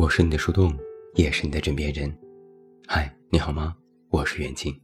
我是你的树洞，也是你的枕边人。嗨，你好吗？我是袁静。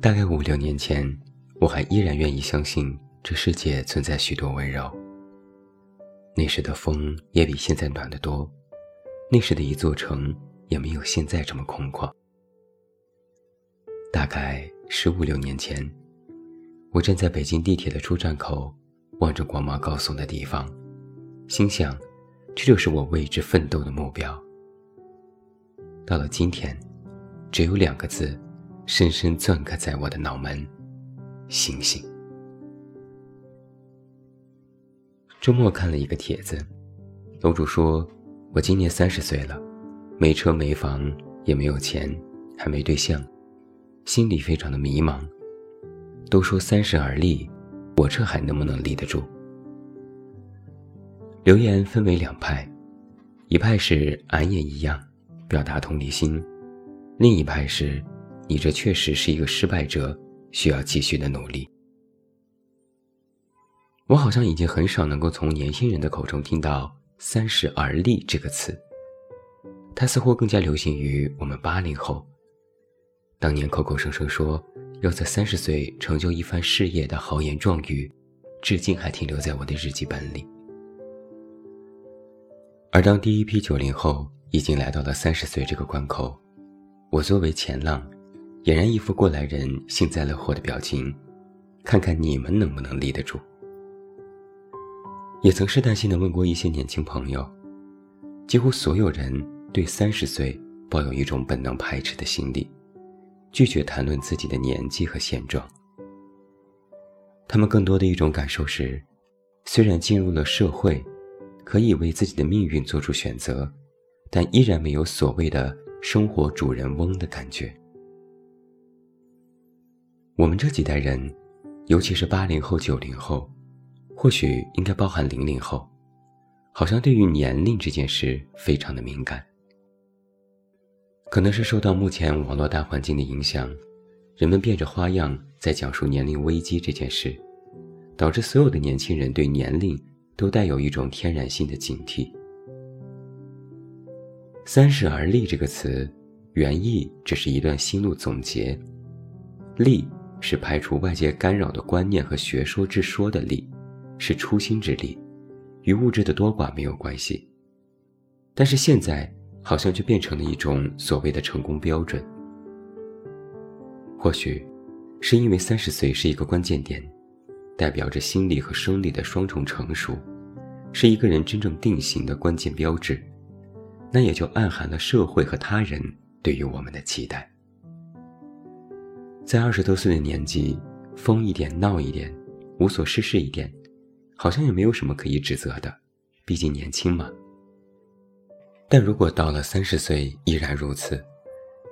大概五六年前，我还依然愿意相信这世界存在许多温柔。那时的风也比现在暖得多，那时的一座城也没有现在这么空旷。大概十五六年前，我站在北京地铁的出站口，望着光芒高耸的地方，心想。这就是我为之奋斗的目标。到了今天，只有两个字，深深钻刻在我的脑门：星星。周末看了一个帖子，楼主说：“我今年三十岁了，没车没房，也没有钱，还没对象，心里非常的迷茫。都说三十而立，我这还能不能立得住？”留言分为两派，一派是俺也一样，表达同理心；另一派是，你这确实是一个失败者，需要继续的努力。我好像已经很少能够从年轻人的口中听到“三十而立”这个词，它似乎更加流行于我们八零后。当年口口声声说要在三十岁成就一番事业的豪言壮语，至今还停留在我的日记本里。而当第一批九零后已经来到了三十岁这个关口，我作为前浪，俨然一副过来人幸灾乐祸的表情，看看你们能不能立得住。也曾试探性的问过一些年轻朋友，几乎所有人对三十岁抱有一种本能排斥的心理，拒绝谈论自己的年纪和现状。他们更多的一种感受是，虽然进入了社会。可以为自己的命运做出选择，但依然没有所谓的生活主人翁的感觉。我们这几代人，尤其是八零后、九零后，或许应该包含零零后，好像对于年龄这件事非常的敏感。可能是受到目前网络大环境的影响，人们变着花样在讲述年龄危机这件事，导致所有的年轻人对年龄。都带有一种天然性的警惕。三十而立这个词，原意只是一段心路总结，立是排除外界干扰的观念和学说之说的立，是初心之立，与物质的多寡没有关系。但是现在好像却变成了一种所谓的成功标准。或许，是因为三十岁是一个关键点。代表着心理和生理的双重成熟，是一个人真正定型的关键标志。那也就暗含了社会和他人对于我们的期待。在二十多岁的年纪，疯一点、闹一点、无所事事一点，好像也没有什么可以指责的，毕竟年轻嘛。但如果到了三十岁依然如此，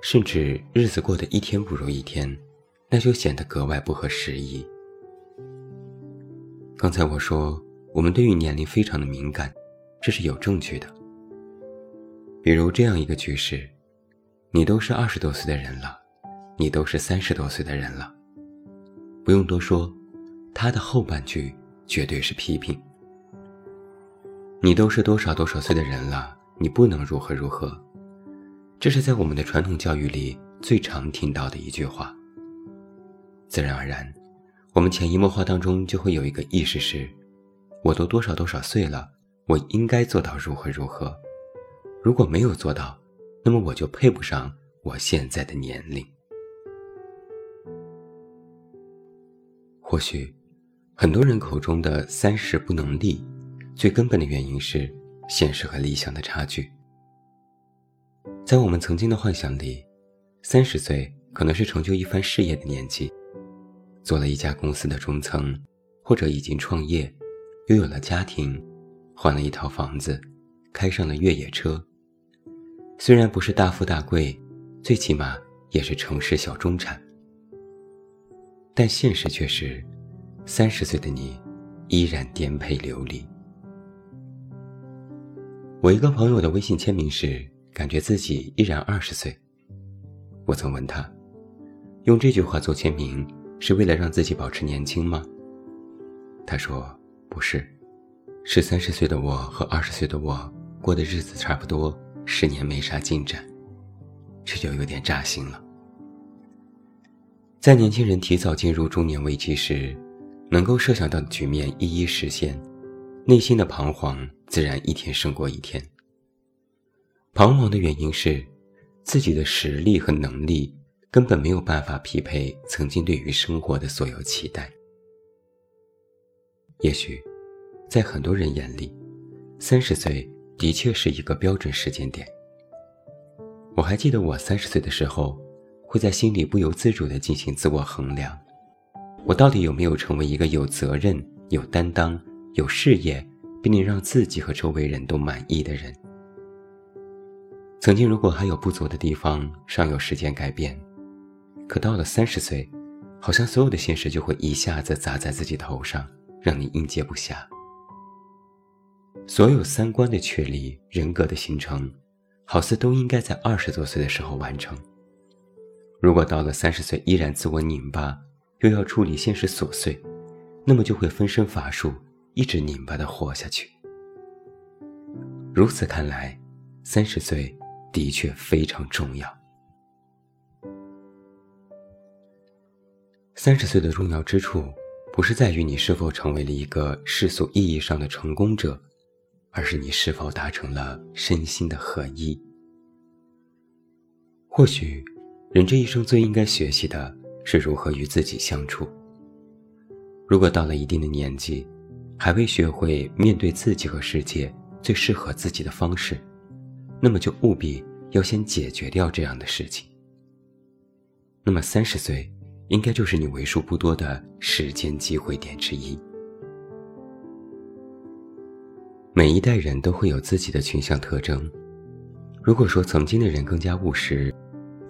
甚至日子过得一天不如一天，那就显得格外不合时宜。刚才我说，我们对于年龄非常的敏感，这是有证据的。比如这样一个句式：“你都是二十多岁的人了，你都是三十多岁的人了。”不用多说，他的后半句绝对是批评。你都是多少多少岁的人了，你不能如何如何。这是在我们的传统教育里最常听到的一句话。自然而然。我们潜移默化当中就会有一个意识是：我都多少多少岁了，我应该做到如何如何。如果没有做到，那么我就配不上我现在的年龄。或许，很多人口中的“三十不能立”，最根本的原因是现实和理想的差距。在我们曾经的幻想里，三十岁可能是成就一番事业的年纪。做了一家公司的中层，或者已经创业，拥有了家庭，换了一套房子，开上了越野车。虽然不是大富大贵，最起码也是城市小中产。但现实却是，三十岁的你依然颠沛流离。我一个朋友的微信签名是“感觉自己依然二十岁”。我曾问他，用这句话做签名。是为了让自己保持年轻吗？他说：“不是，是三十岁的我和二十岁的我过的日子差不多，十年没啥进展，这就有点扎心了。在年轻人提早进入中年危机时，能够设想到的局面一一实现，内心的彷徨自然一天胜过一天。彷徨的原因是，自己的实力和能力根本没有办法匹配曾经对于生活的所有期待。也许，在很多人眼里，三十岁的确是一个标准时间点。我还记得我三十岁的时候，会在心里不由自主地进行自我衡量：我到底有没有成为一个有责任、有担当、有事业，并能让自己和周围人都满意的人？曾经如果还有不足的地方，尚有时间改变，可到了三十岁，好像所有的现实就会一下子砸在自己头上。让你应接不暇。所有三观的确立、人格的形成，好似都应该在二十多岁的时候完成。如果到了三十岁依然自我拧巴，又要处理现实琐碎，那么就会分身乏术，一直拧巴的活下去。如此看来，三十岁的确非常重要。三十岁的重要之处。不是在于你是否成为了一个世俗意义上的成功者，而是你是否达成了身心的合一。或许，人这一生最应该学习的是如何与自己相处。如果到了一定的年纪，还未学会面对自己和世界最适合自己的方式，那么就务必要先解决掉这样的事情。那么三十岁。应该就是你为数不多的时间机会点之一。每一代人都会有自己的群像特征。如果说曾经的人更加务实，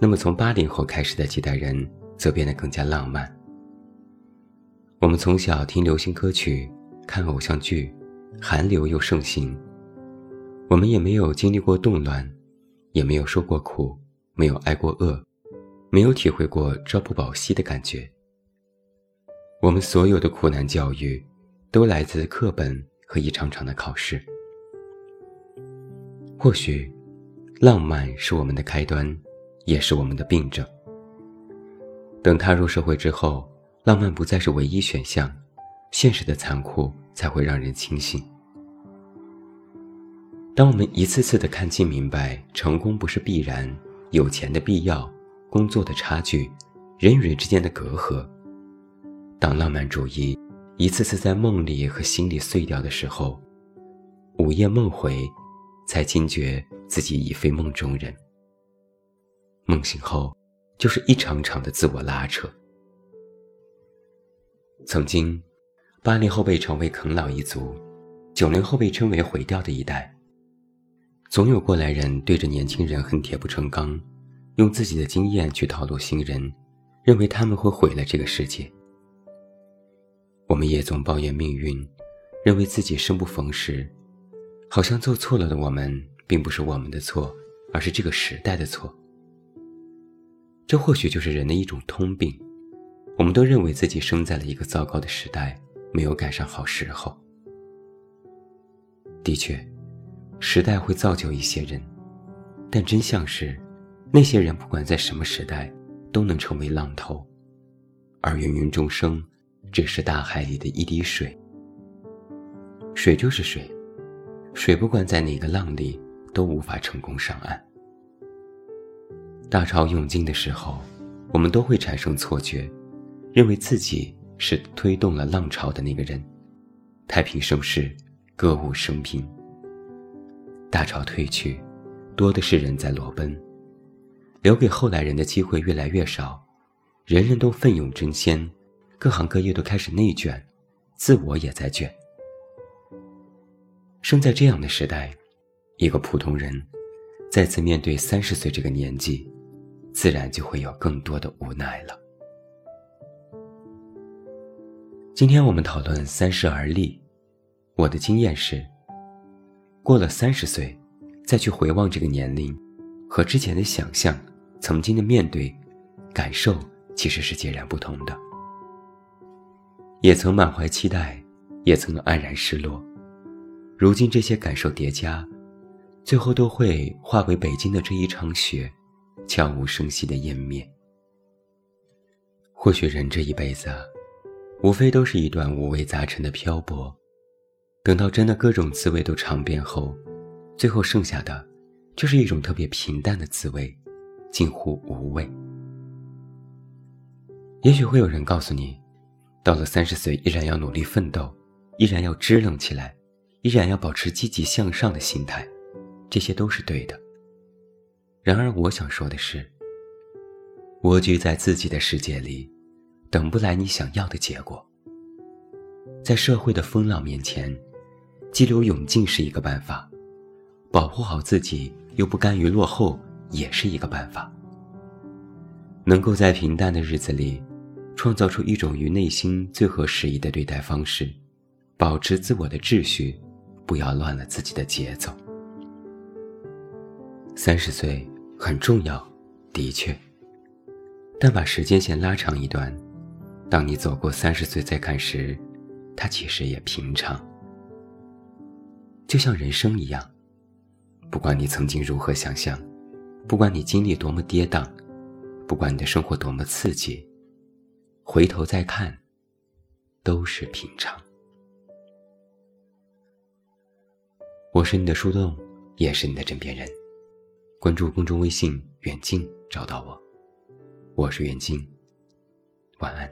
那么从八零后开始的几代人则变得更加浪漫。我们从小听流行歌曲，看偶像剧，韩流又盛行。我们也没有经历过动乱，也没有受过苦，没有挨过饿。没有体会过朝不保夕的感觉。我们所有的苦难教育，都来自课本和一场场的考试。或许，浪漫是我们的开端，也是我们的病症。等踏入社会之后，浪漫不再是唯一选项，现实的残酷才会让人清醒。当我们一次次的看清明白，成功不是必然，有钱的必要。工作的差距，人与人之间的隔阂。当浪漫主义一次次在梦里和心里碎掉的时候，午夜梦回，才惊觉自己已非梦中人。梦醒后，就是一场场的自我拉扯。曾经，八零后被称为啃老一族，九零后被称为毁掉的一代。总有过来人对着年轻人恨铁不成钢。用自己的经验去套路新人，认为他们会毁了这个世界。我们也总抱怨命运，认为自己生不逢时，好像做错了的我们并不是我们的错，而是这个时代的错。这或许就是人的一种通病，我们都认为自己生在了一个糟糕的时代，没有赶上好时候。的确，时代会造就一些人，但真相是。那些人不管在什么时代，都能成为浪头，而芸芸众生只是大海里的一滴水。水就是水，水不管在哪个浪里，都无法成功上岸。大潮涌进的时候，我们都会产生错觉，认为自己是推动了浪潮的那个人。太平盛世，歌舞升平。大潮退去，多的是人在裸奔。留给后来人的机会越来越少，人人都奋勇争先，各行各业都开始内卷，自我也在卷。生在这样的时代，一个普通人再次面对三十岁这个年纪，自然就会有更多的无奈了。今天我们讨论三十而立，我的经验是，过了三十岁，再去回望这个年龄，和之前的想象。曾经的面对，感受其实是截然不同的。也曾满怀期待，也曾黯然失落。如今这些感受叠加，最后都会化为北京的这一场雪，悄无声息的湮灭。或许人这一辈子，无非都是一段五味杂陈的漂泊，等到真的各种滋味都尝遍后，最后剩下的，就是一种特别平淡的滋味，近乎无味。也许会有人告诉你，到了三十岁依然要努力奋斗，依然要支棱起来，依然要保持积极向上的心态，这些都是对的。然而，我想说的是，蜗居在自己的世界里，等不来你想要的结果。在社会的风浪面前，激流勇进是一个办法，保护好自己又不甘于落后也是一个办法。能够在平淡的日子里，创造出一种与内心最合时宜的对待方式，保持自我的秩序，不要乱了自己的节奏。三十岁很重要，的确，但把时间线拉长一段，当你走过三十岁再看时，它其实也平常。就像人生一样，不管你曾经如何想象，不管你经历多么跌宕。不管你的生活多么刺激，回头再看，都是平常。我是你的树洞，也是你的枕边人。关注公众微信“远近”，找到我。我是远近，晚安。